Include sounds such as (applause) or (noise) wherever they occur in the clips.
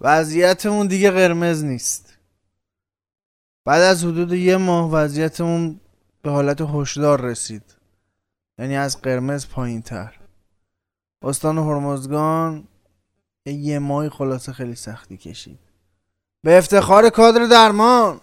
وضعیتمون دیگه قرمز نیست. بعد از حدود یه ماه وضعیتمون به حالت هشدار رسید. یعنی از قرمز پایین تر استان هرمزگان یه ماهی خلاصه خیلی سختی کشید. به افتخار کادر درمان!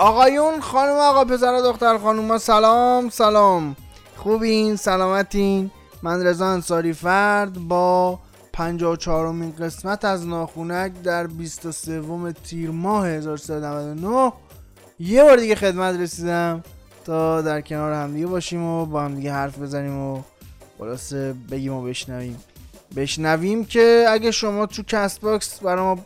آقایون خانم آقا پسر دختر خانوما سلام سلام. خوبین؟ سلامتین؟ من رضا انصاری فرد با 54 امین قسمت از ناخونک در 23 تیر ماه 1399 یه بار دیگه خدمت رسیدم تا در کنار همدیگه باشیم و با همدیگه حرف بزنیم و خلاصه بگیم و بشنویم. بشنویم که اگه شما تو CastBox برای ما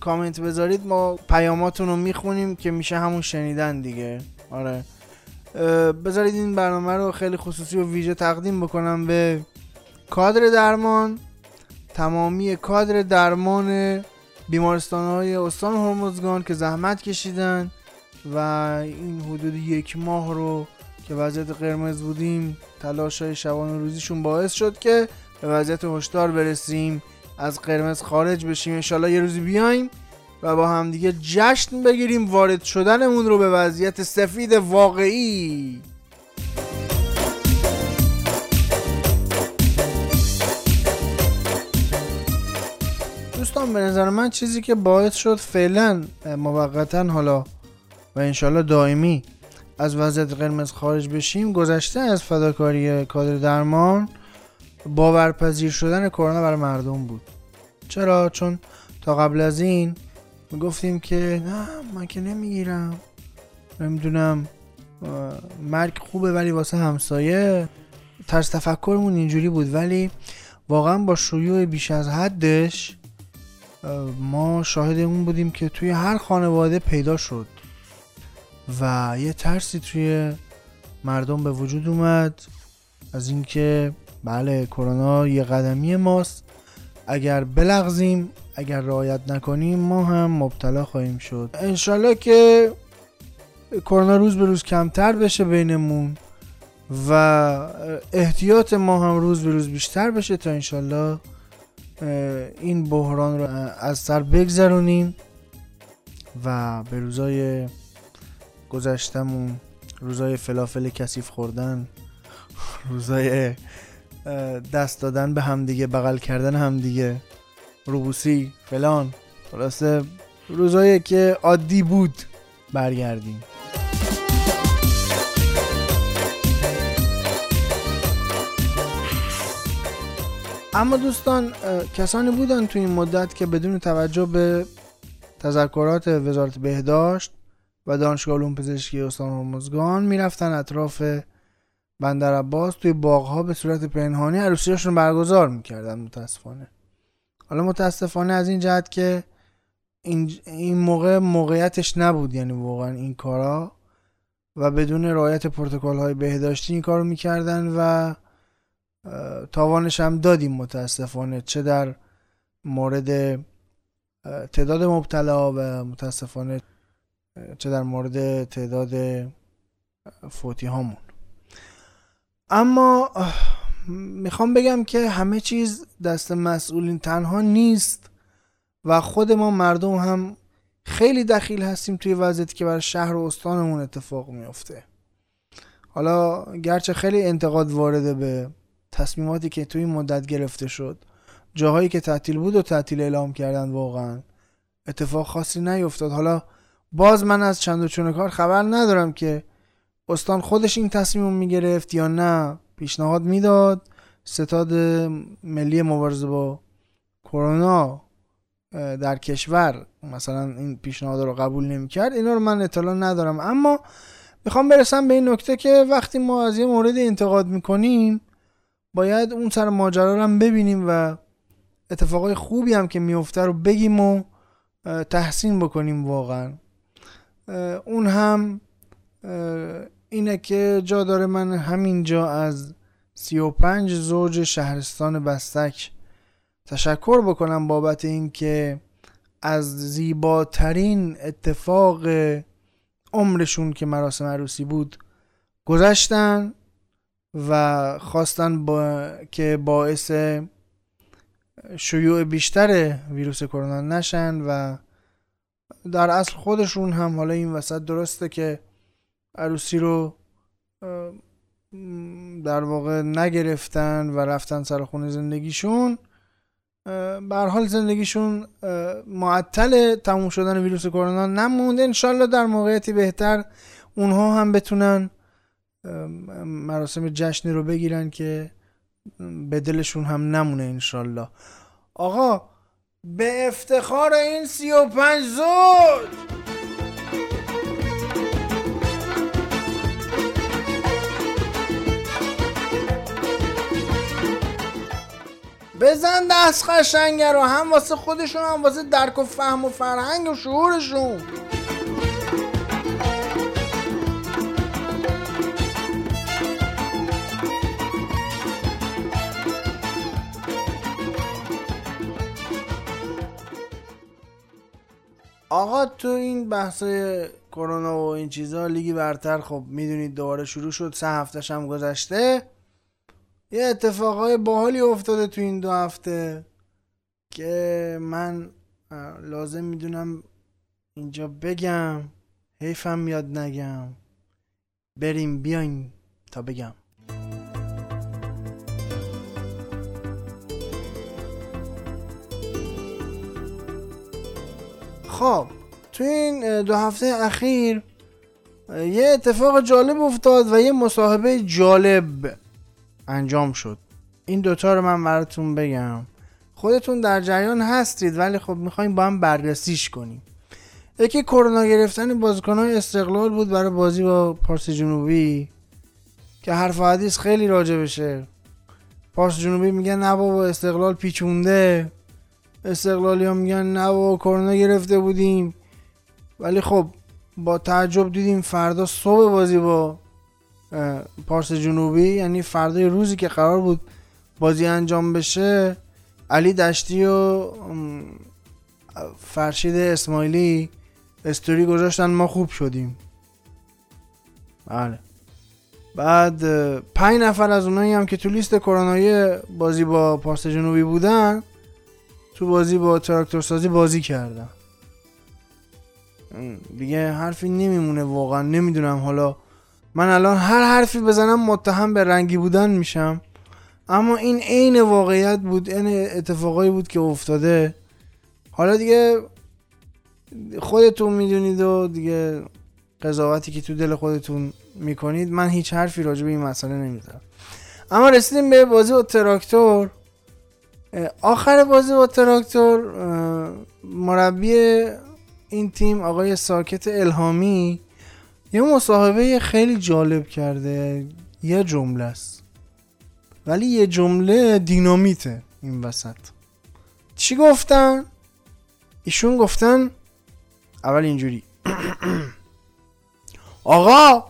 کامنت بذارید ما پیاماتون رو می‌خونیم که میشه همون شنیدن دیگه. آره. بذارید این برنامه رو خیلی خصوصی و ویژه تقدیم بکنم به کادر درمان تمامی کادر درمان بیمارستان های استان هرمزگان که زحمت کشیدن و این حدود یک ماه رو که وضعیت قرمز بودیم تلاش های شبان روزیشون باعث شد که به وضعیت هشدار برسیم. از قرمز خارج بشیم. انشالله یه روزی بیایم و با هم دیگه جشن بگیریم. وارد شدنمون رو به وضعیت سفید واقعی. دوستان به نظر من چیزی که باعث شد فعلا موقتا حالا و انشالله دائمی از وضعیت قرمز خارج بشیم گذشته از فداکاری کادر درمان باورپذیر شدن کرونا برای مردم بود. چرا؟ چون تا قبل از این گفتیم که نه من که نمی‌گیرم. نمی‌دونم مرگ خوبه ولی واسه همسایه. طرز تفکرمون اینجوری بود. ولی واقعا با شیوع بیش از حدش ما شاهد اون بودیم که توی هر خانواده پیدا شد و یه ترسی توی مردم به وجود اومد. از اینکه بله کرونا یه قدمی ماست. اگر بلغزیم اگر رعایت نکنیم ما هم مبتلا خواهیم شد. انشالله که کرونا روز به روز کمتر بشه بینمون و احتیاط ما هم روز به روز بیشتر بشه تا انشالله این بحران رو از سر بگذرونیم و به روزای گذشتمون روزای فلافل کثیف خوردن روزای دست دادن به همدیگه بغل کردن همدیگه روبوسی فلان. خلاصه روزایی که عادی بود برگردیم. اما دوستان کسانی بودن تو این مدت که بدون توجه به تذکرات وزارت بهداشت و دانشگاه علوم پزشکی استان هرمزگان می‌رفتن اطراف بندر عباس توی باغها به صورت پنهانی عروسیاشون برگزار می‌کردن متاسفانه. حالا متاسفانه از این جهت که این, این موقع موقعیتش نبود یعنی واقعا این کارا و بدون رعایت پروتکل های بهداشتی این کارو می‌کردن و تاوانش هم دادیم متاسفانه چه در مورد تعداد مبتلا و متاسفانه چه در مورد تعداد فوتی هامون اما می‌خوام بگم که همه چیز دست مسئولین تنها نیست و خود ما مردم هم خیلی دخیل هستیم توی وضعیتی که بر شهر و استانمون اتفاق میافته حالا گرچه خیلی انتقاد وارده به تصمیماتی که توی این مدت گرفته شد جاهایی که تعطیل بود و تعطیل اعلام کردن واقعا اتفاق خاصی نیفتاد حالا باز من از چند و چون کار خبر ندارم که استان خودش این تصمیم می‌گرفت یا نه پیشنهاد می‌داد. ستاد ملی مبارزه با کرونا در کشور مثلا این پیشنهاد رو قبول نمی‌کرد. اینا رو من اطلاع ندارم. اما می‌خوام برسم به این نکته که وقتی ما از یه مورد انتقاد می‌کنیم باید اون سر ماجرا رو هم ببینیم و اتفاقای خوبی هم که میفته رو بگیم و تحسین بکنیم واقعا. اون هم اینه که جا داره من همینجا از 35 زوج شهرستان بستک تشکر بکنم بابت اینکه از زیباترین اتفاق عمرشون که مراسم عروسی بود گذشتن و خواستن با... که باعث شیوع بیشتر ویروس کرونا نشن و در اصل خودشون هم حالا این وسط درسته که عروسی رو در واقع نگرفتن و رفتن سر خونه زندگیشون. بر حال زندگیشون معطل تموم شدن ویروس کرونا نمونده. انشالله در موقعیتی بهتر اونها هم بتونن مراسم جشنی رو بگیرن که به دلشون هم نمونه انشالله. آقا به افتخار این سی و پنج زود! بزن دست قشنگه رو. هم واسه خودشون هم واسه درک و فهم و فرهنگ و شعورشون. آقا تو این بحث کرونا و این چیزا لیگی برتر خب می‌دونید دوباره شروع شد. سه هفتهش هم گذشته. یه اتفاقای باحالی افتاده تو این دو هفته که من لازم می‌دونم اینجا بگم حیفم میاد نگم. بریم بیاین تا بگم. خب تو این دو هفته اخیر یه اتفاق جالب افتاد و یه مصاحبه جالب انجام شد. این دوتا رو من براتون بگم. خودتون در جریان هستید ولی خب می‌خوایم با هم بررسیش کنیم. یکی کرونا گرفتن بازیکنهای استقلال بود برای بازی با پارس جنوبی که حرف حدیث خیلی راجع بشه. پارس جنوبی میگن نه بابا استقلال پیچونده. استقلالی ها میگن نه بابا کرونا گرفته بودیم. ولی خب با تعجب دیدیم فردا صبح بازی با پارس جنوبی یعنی فردای روزی که قرار بود بازی انجام بشه علی دشتی و فرشید اسماعیلی استوری گذاشتن ما خوب شدیم. بله. بعد پنج نفر از اونایی هم که تو لیست کرونایی بازی با پارس جنوبی بودن تو بازی با تراکتور سازی بازی کردن. دیگه حرفی نمیمونه واقعا نمی‌دونم حالا من الان هر حرفی بزنم متهم به رنگی بودن میشم. اما این عین واقعیت بود این اتفاقایی بود که افتاده. حالا دیگه خودتون می‌دونید و دیگه قضاوتی که تو دل خودتون می‌کنید من هیچ حرفی راجع به این مسئله نمی‌زنم. اما رسیدیم به بازی با تراکتور. آخر بازی با تراکتور مربی این تیم آقای ساکت الهامی. یه مصاحبه خیلی جالب کرده. یه جمله است. ولی یه جمله دینامیته این وسط. چی گفتن؟ ایشون گفتن اول اینجوری. (clears throat) آقا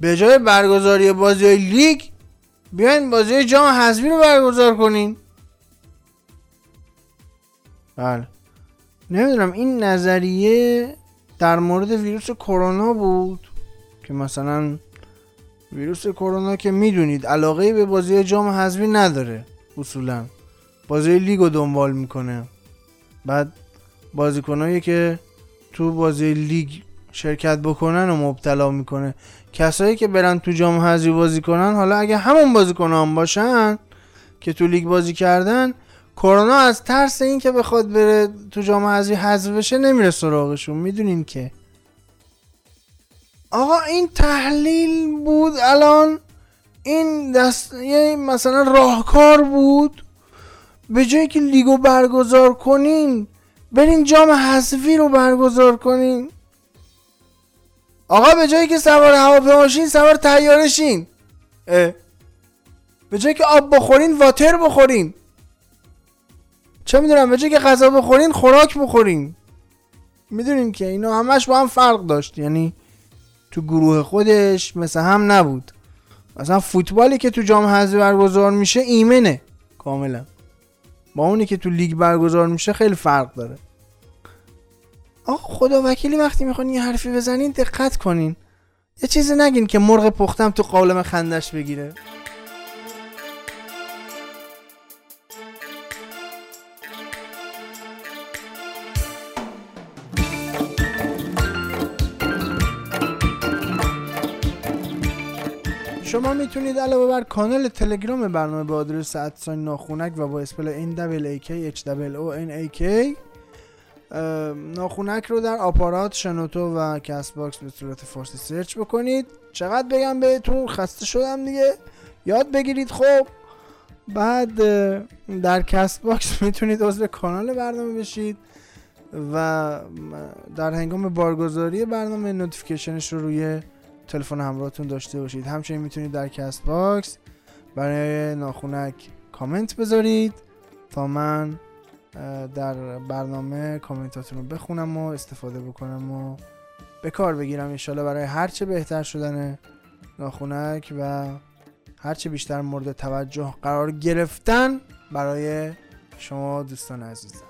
به جای برگزاری بازی های لیگ بیاین بازی جام حذفی رو برگزار کنین. بله. نمی‌دونم این نظریه در مورد ویروس کرونا بود؟ که مثلا ویروس کرونا که می‌دونید علاقه به بازی جام حذفی نداره اصولا. بازی لیگ رو دنبال می‌کنه. بعد بازیکنایی که تو بازی لیگ شرکت بکنن و مبتلا می‌کنه. کسایی که برن تو جام حذفی بازی کنن حالا اگه همون بازیکن هم باشن که تو لیگ بازی کردن کرونا از ترس این که بخواد بره تو جام حذفی حذف بشه نمیره سراغشون. می‌دونین که. آقا این تحلیل بود الان. این دست یه مثلا راهکار بود. به جایی که لیگو برگزار کنین برین جام حذفی رو برگزار کنین آقا به جایی که سوار هواپیماشین سوار تیارشین به جایی که آب بخورین واتر بخورین. چه می‌دونم به جایی که غذا بخورین خوراک بخورین. می‌دونین که اینا همش با هم فرق داشت. یعنی تو گروه خودش مثل هم نبود. مثلا فوتبالی که تو جام حذفی برگزار میشه ایمنه کاملا. با اونی که تو لیگ برگزار میشه خیلی فرق داره. آقا خدا وکیلی وقتی می‌خوان یه حرفی بزنین دقت کنین. یه چیزی نگین که مرغ پختم تو قالم خندش بگیره. می‌تونید علاوه بر کانال تلگرام برنامه با آدرس at sign ناخونک و با spell NAAK ناخونک رو در آپارات شنوتو و Castbox به صورت فارسی سرچ بکنید. چقدر بگم بهتون؟ خسته شدم دیگه. یاد بگیرید خب. بعد در Castbox (laughs) می‌تونید عضو کانال برنامه بشید و در هنگام بارگذاری برنامه notification ش رو روی تلفن همراهتون داشته باشید. همچنین می‌تونید در Castbox برای ناخونک کامنت بذارید تا من در برنامه کامنتاتون رو بخونم و استفاده بکنم و به کار بگیرم. انشالله برای هرچه بهتر شدن ناخونک و هرچه بیشتر مورد توجه قرار گرفتن برای شما دوستان عزیزم.